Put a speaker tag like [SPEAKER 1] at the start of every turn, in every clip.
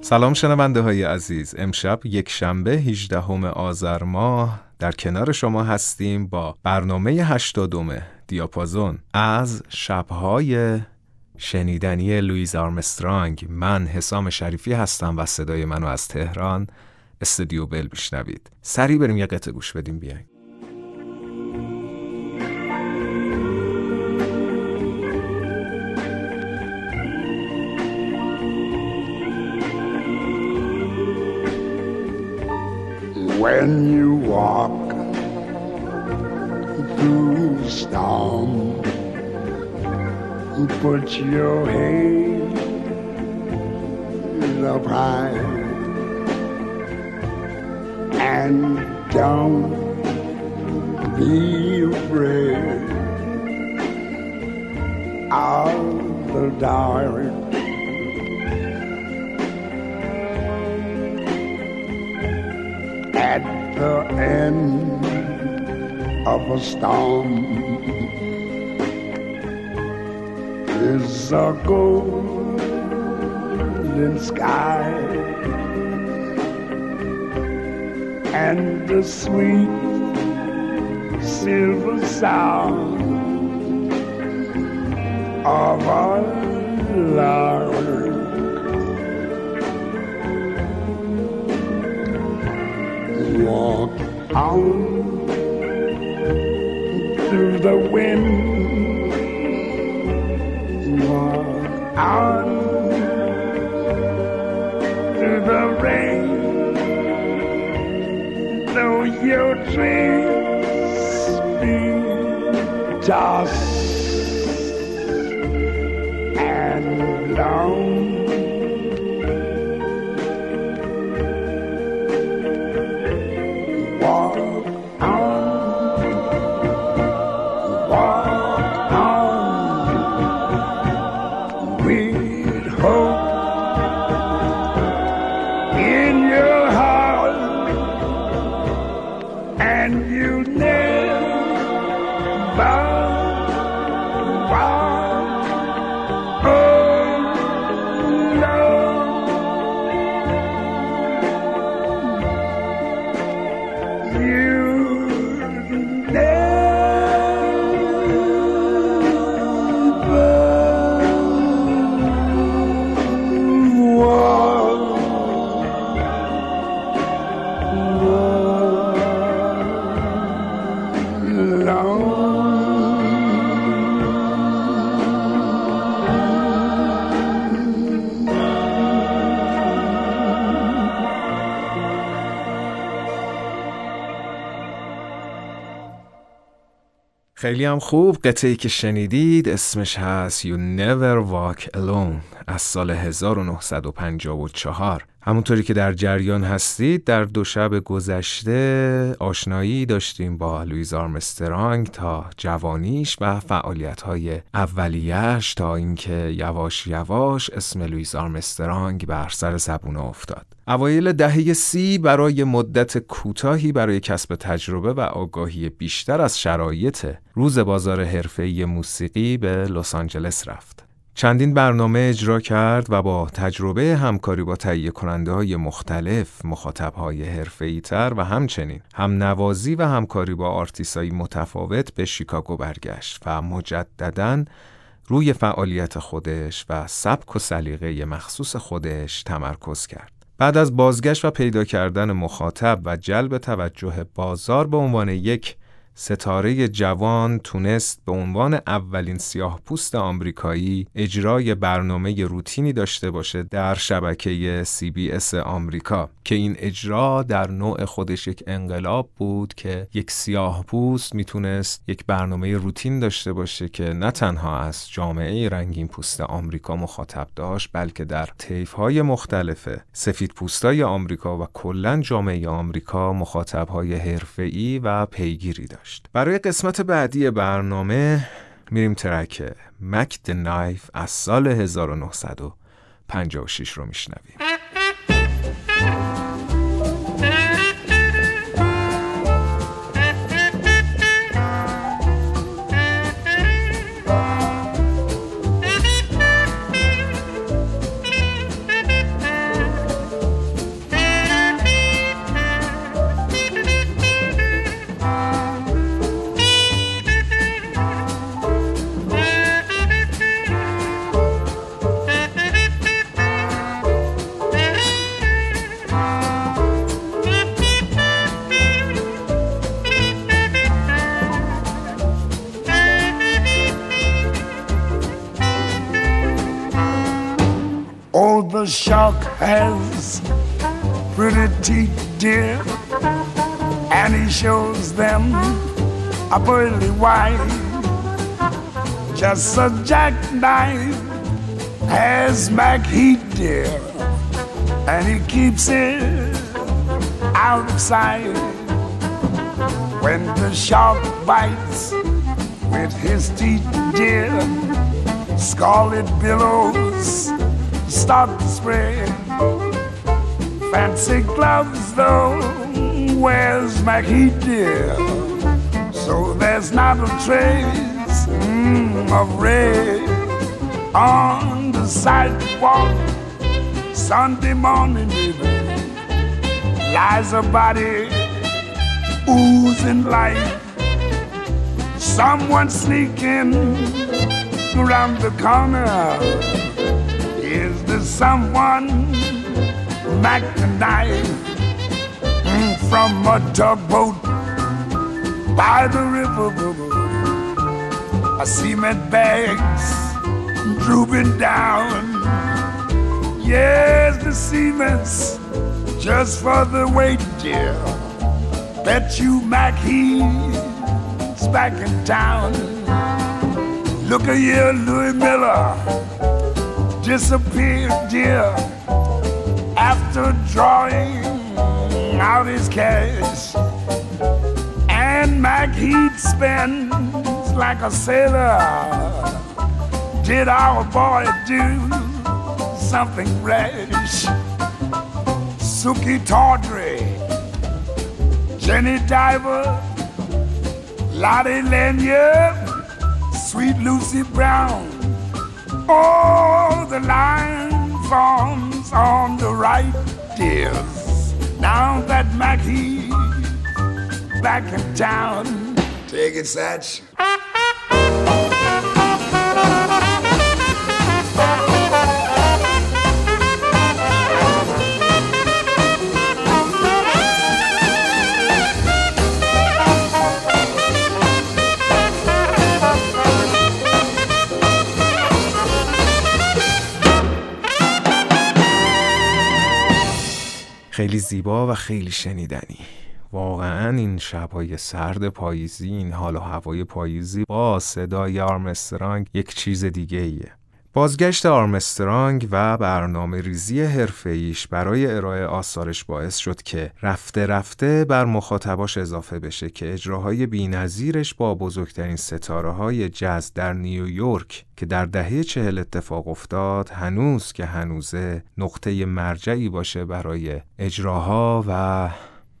[SPEAKER 1] سلام شنونده های عزیز. امشب یک شنبه 18 آذر ماه در کنار شما هستیم با برنامه 80 دیاپازون. از شبهای شنیدنی لویز آرمسترانگ من حسام شریفی هستم و صدای منو از تهران استودیو بل میشنوید سریع بریم یه قطعه گوش بدیم بیاین
[SPEAKER 2] When you walk through the storm put your head up high and don't be afraid of the dark. At the end of a storm is a golden sky and the sweet silver sound of a lark. Walk on through the wind Dreams, be just and long.
[SPEAKER 1] خیلی هم خوب. قطعی که شنیدید اسمش هست You Never Walk Alone. از سال 1954 همونطوری که در جریان هستید در دو شب گذشته آشنایی داشتیم با لویز آرمسترانگ تا جوانیش و فعالیت‌های اولیش تا اینکه یواش یواش اسم لویز آرمسترانگ بر سر زبون افتاد. اوایل دهه سی برای مدت کوتاهی برای کسب تجربه و آگاهی بیشتر از شرایط روز بازار حرفه‌ای موسیقی به لس آنجلس رفت. چندین برنامه اجرا کرد و با تجربه همکاری با تهیه کننده های مختلف مخاطب های حرفه‌ای تر و همچنین هم نوازی و همکاری با آرتیسایی متفاوت به شیکاگو برگشت و مجدداً روی فعالیت خودش و سبک و سلیقه مخصوص خودش تمرکز کرد. بعد از بازگشت و پیدا کردن مخاطب و جلب توجه بازار به عنوان یک ستاره جوان تونست به عنوان اولین سیاه پوست آمریکایی اجرای برنامه روتینی داشته باشه در شبکه CBS آمریکا که این اجرا در نوع خودش یک انقلاب بود که یک سیاه پوست می‌تونست یک برنامه روتین داشته باشه که نه تنها از جامعه رنگین پوست آمریکا مخاطب داشت بلکه در طیف های مختلف سفید پوستای آمریکا و کلا جامعه آمریکا مخاطب های حرفه‌ای و پیگیری داشت برای قسمت بعدی برنامه میریم ترک مک د نایف از سال 1956 رو میشنویم.
[SPEAKER 2] Has pretty teeth, dear, and he shows them a pearly white. Just a jackknife has Mac Heat, dear, and he keeps it out of sight. When the shark bites with his teeth, dear, scarlet billows start to spread. Fancy gloves, though, where's Mackie, dear? So there's not a trace mm, of red on the sidewalk. Sunday morning, baby, lies a body oozing life. Someone sneaking around the corner. Is there someone The knife mm, from a tugboat by the river? A cement bags drooping down. Yes, the cement's just for the weight, dear. Bet you Mac he's back in town. Look at here, Louis Miller disappeared, dear, after drawing out his cash. And Mac Heat spends like a sailor. Did our boy do something rash? Suki Tawdry, Jenny Diver, Lottie Lanyard, Sweet Lucy Brown. Oh, the line forms on the right, dears. Now that Mackie's back in town. Take it, Satch.
[SPEAKER 1] زیبا و خیلی شنیدنی واقعا این شبهای سرد پاییزی این حال و هوای پاییزی با صدای آرمسترانگ یک چیز دیگه ایه. بازگشت آرمسترانگ و برنامه ریزی حرفه‌ایش برای ارائه آثارش باعث شد که رفته رفته بر مخاطباش اضافه بشه که اجراهای بینظیرش با بزرگترین ستاره های جز در نیویورک که در دهه چهل اتفاق افتاد هنوز که هنوزه نقطه مرجعی باشه برای اجراها و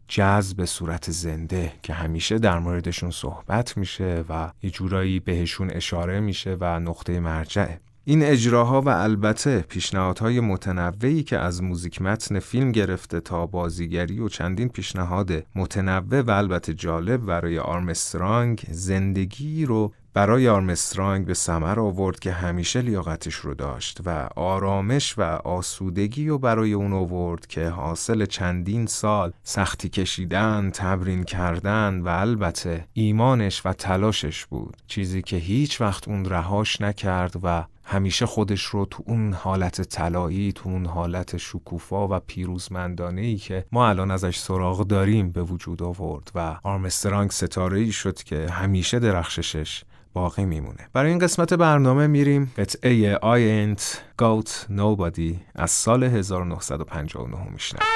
[SPEAKER 1] جز به صورت زنده که همیشه در موردشون صحبت میشه و یه جورایی بهشون اشاره میشه و نقطه مرجعه این اجراها و البته پیشنهادهای متنوعی که از موزیک متن فیلم گرفته تا بازیگری و چندین پیشنهاد متنوع و البته جالب برای آرمسترانگ زندگی رو برای آرمسترانگ به سمر آورد که همیشه لیاقتش رو داشت و آرامش و آسودگی رو برای اون آورد که حاصل چندین سال سختی کشیدن، تبرین کردن و البته ایمانش و تلاشش بود. چیزی که هیچ وقت اون رهاش نکرد و همیشه خودش رو تو اون حالت طلایی تو اون حالت شکوفا و پیروزمندانه ای که ما الان ازش سراغ داریم به وجود آورد و آرمسترانگ ستاره ای شد که همیشه درخششش باقی میمونه. برای این قسمت برنامه میریم. قطعه I ain't got nobody از سال 1959 میشنم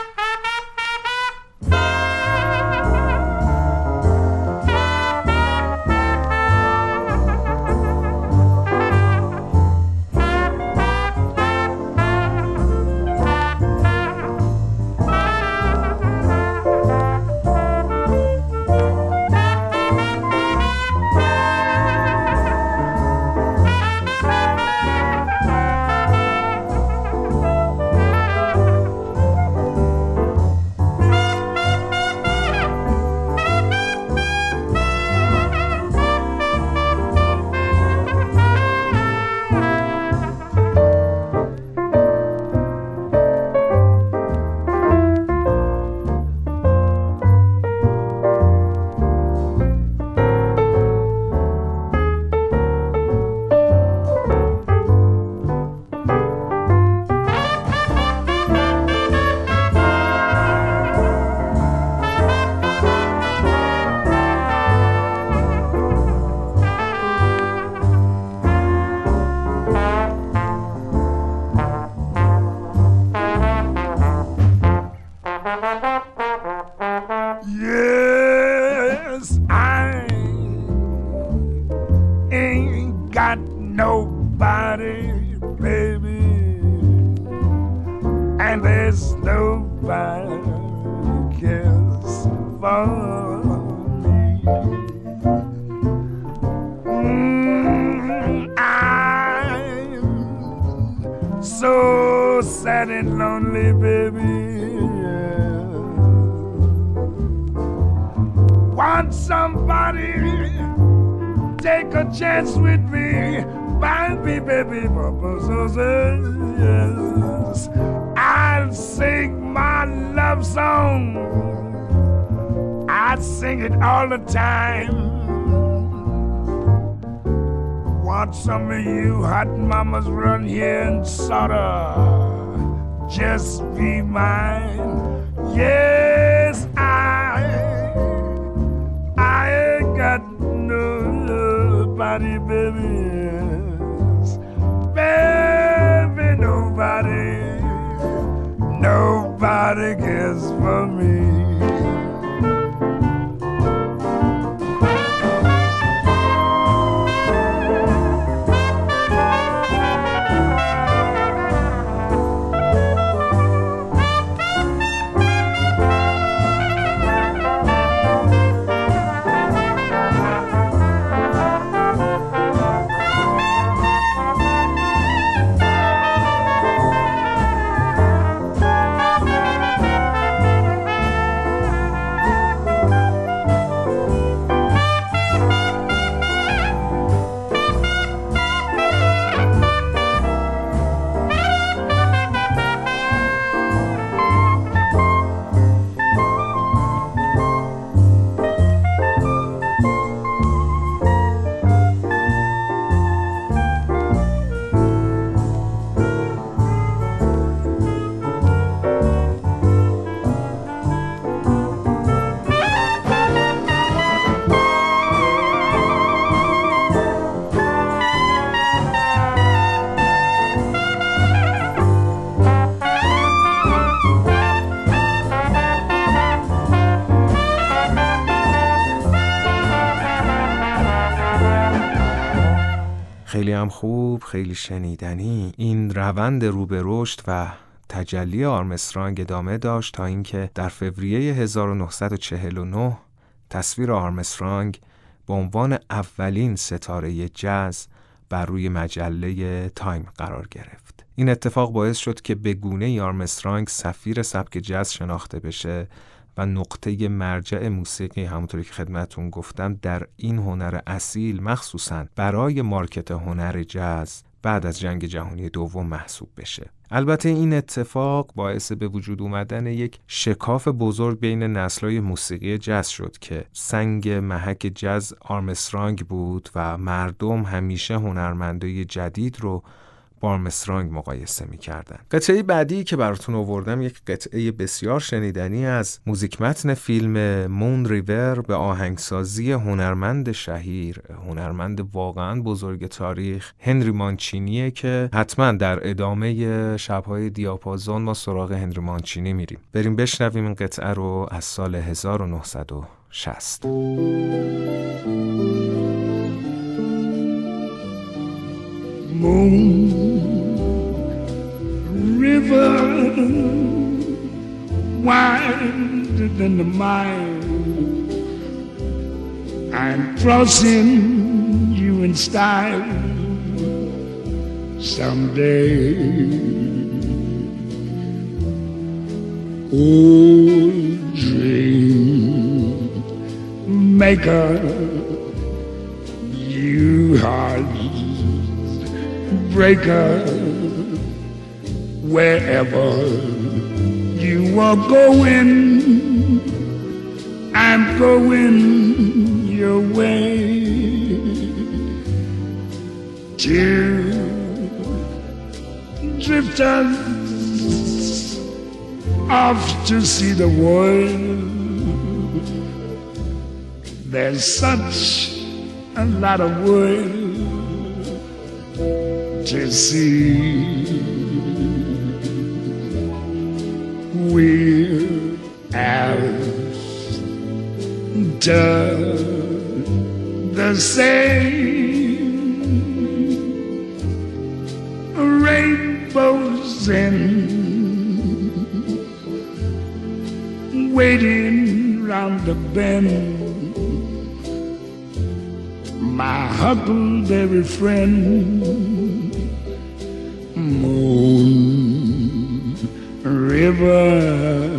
[SPEAKER 2] nobody, baby, and there's nobody cares for me. Mm, I'm so sad and lonely, baby. Want somebody take a chance with me, baby, baby, so yes. I'll sing my love song. I sing it all the time. Want some of you hot mamas run here and sorta just be mine? Yes, I, I ain't got nobody, baby. Baby, nobody, nobody cares for me.
[SPEAKER 1] خیلی هم خوب خیلی شنیدنی. این روند رو به رشد و تجلی آرمسترانگ ادامه داشت تا اینکه در فوریه 1949 تصویر آرمسترانگ به عنوان اولین ستاره جز بر روی مجله تایم قرار گرفت. این اتفاق باعث شد که به گونه آرمسترانگ سفیر سبک جز شناخته بشه و نقطه مرجع موسیقی همونطوری که خدمتون گفتم در این هنر اصیل مخصوصا برای market هنر جاز بعد از جنگ جهانی دوم محسوب بشه. البته این اتفاق باعث به وجود اومدن یک شکاف بزرگ بین نسل‌های موسیقی جز شد که سنگ محک جز آرمسترانگ بود و مردم همیشه هنرمندای جدید رو آرمسترانگ مقایسه می‌کردن. قطعه بعدی که براتون آوردم یک قطعه بسیار شنیدنی از موزیک متن فیلم مون ریور به آهنگسازی هنرمند شهیر هنرمند واقعا بزرگ تاریخ هنری مانچینیه که حتما در ادامه شبهای دیاپازون ما سراغ هنری مانچینی میریم. بریم بشنویم این قطعه رو از سال 1960
[SPEAKER 2] moon river wider than the mile. I'm crossing you in style someday. Old dream maker, you heart breaker wherever you are going i'm going your way. Two drifters off to see the world. There's such a lot of world to see. We're after the same. disposing, waiting round the bend. My huckleberry friend, River.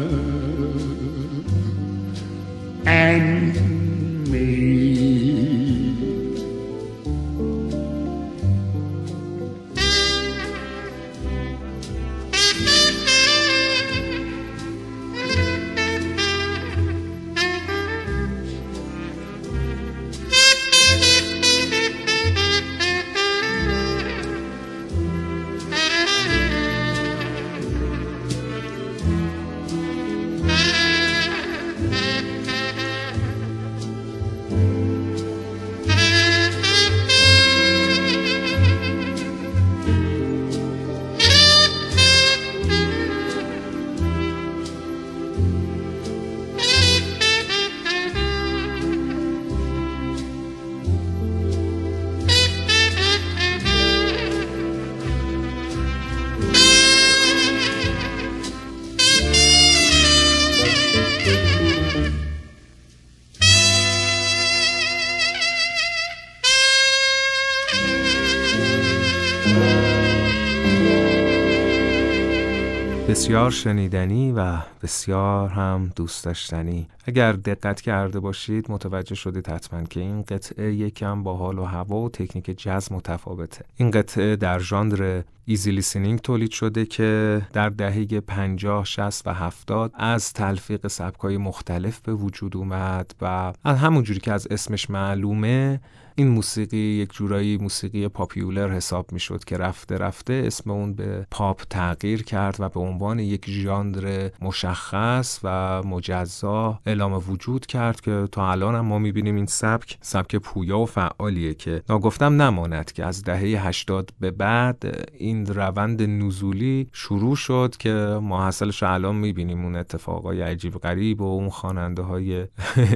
[SPEAKER 1] بسیار شنیدنی و بسیار هم دوست داشتنی. اگر دقت کرده باشید متوجه شدید حتما که این قطعه یکم با حال و هوا و تکنیک جز متفاوته. این قطعه در ژانر easy listening تولید شده که در دهه 50 60 و 70 از تلفیق سبکای مختلف به وجود اومد و همونجوری که از اسمش معلومه این موسیقی یک جورایی موسیقی popular حساب می‌شد که رفته رفته اسم اون به پاپ تغییر کرد و به عنوان یک ژانر مشخص و مجزا اعلام وجود کرد که تا الان هم ما می‌بینیم این سبک سبک پویا و فعالیه که ناگفتم نماند که از دهه 80 به بعد این روند نزولی شروع شد که ما حاصلش الان می‌بینیم اون اتفاقای عجیب غریب و اون خواننده های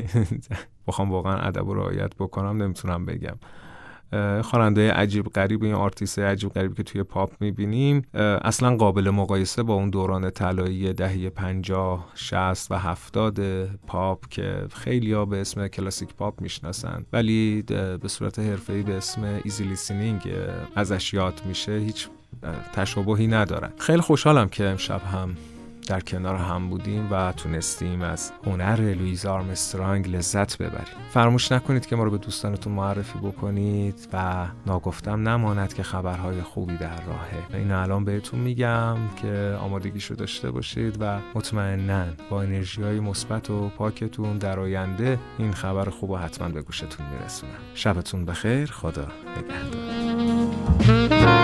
[SPEAKER 1] بخوام واقعا ادب و رعایت بکنم نمی‌تونم بگم. خواننده عجیب غریب این آرتیست عجیب غریبی که توی پاپ می‌بینیم اصلا قابل مقایسه با اون دوران طلایی دهه 50 60 و 70 پاپ که خیلی به اسم کلاسیک پاپ می‌شناسن. ولی به صورت حرفه‌ای به اسم easy listening ازش یاد میشه هیچ تشابهی ندارن. خیلی خوشحالم که امشب هم در کنار هم بودیم و تونستیم از هنر لوئیس آرمسترانگ لذت ببریم. فراموش نکنید که ما رو به دوستانتون معرفی بکنید و ناگفتم نماند که خبرهای خوبی در راهه این الان بهتون میگم که آمادگیشو داشته باشید و مطمئنا با انرژی های مثبت و پاکتون در آینده این خبر خوب و حتما به گوشتون میرسونم شبتون بخیر. خدا نگهدار.